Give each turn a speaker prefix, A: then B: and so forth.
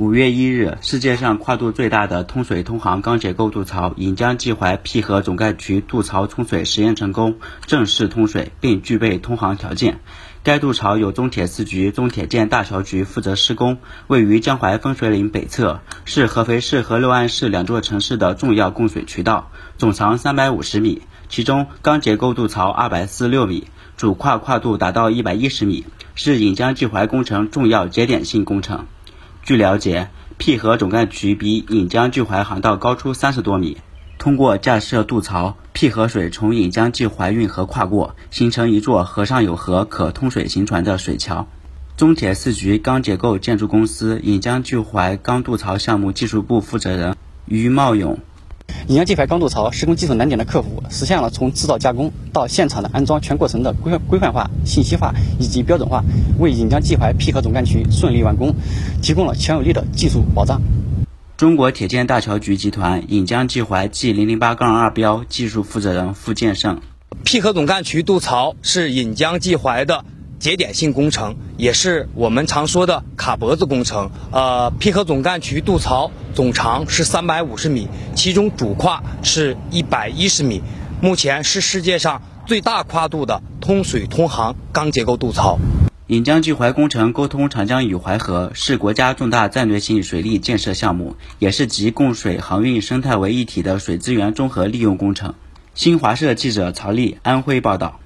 A: 五月一日，世界上跨度最大的通水通航钢结构渡槽引江济淮淠河总干渠渡槽冲水实验成功，正式通水并具备通航条件。该渡槽由中铁四局、中铁建大桥局负责施工，位于江淮分水岭北侧，是合肥市和六安市两座城市的重要供水渠道，总长三百五十米，其中钢结构渡槽二百四十六米，主跨跨度达到一百一十米，是引江济淮工程重要节点性工程。据了解，淠河总干渠比引江济淮航道高出三十多米。通过架设渡槽，淠河水从引江济淮运河跨过，形成一座河上有河、可通水行船的水桥。中铁四局钢结构建筑公司引江济淮钢渡槽项目技术部负责人于茂勇。
B: 引江济淮钢渡槽施工技术难点的克服，实现了从制造加工到现场的安装全过程的规规范化、信息化以及标准化，为引江济淮淠河总干渠顺利完工提供了强有力的技术保障。
A: 中国铁建大桥局集团引江济淮 G 零零八杠二标技术负责人付建胜：
C: 淠河总干渠渡槽是引江济淮的。节点性工程也是我们常说的卡脖子工程。呃，淠河总干渠渡槽总长是三百五十米，其中主跨是一百一十米，目前是世界上最大跨度的通水通航钢结构渡槽。
A: 引江济淮工程沟通长江与淮河，是国家重大战略性水利建设项目，也是集供水、航运、生态为一体的水资源综合利用工程。新华社记者曹丽安徽报道。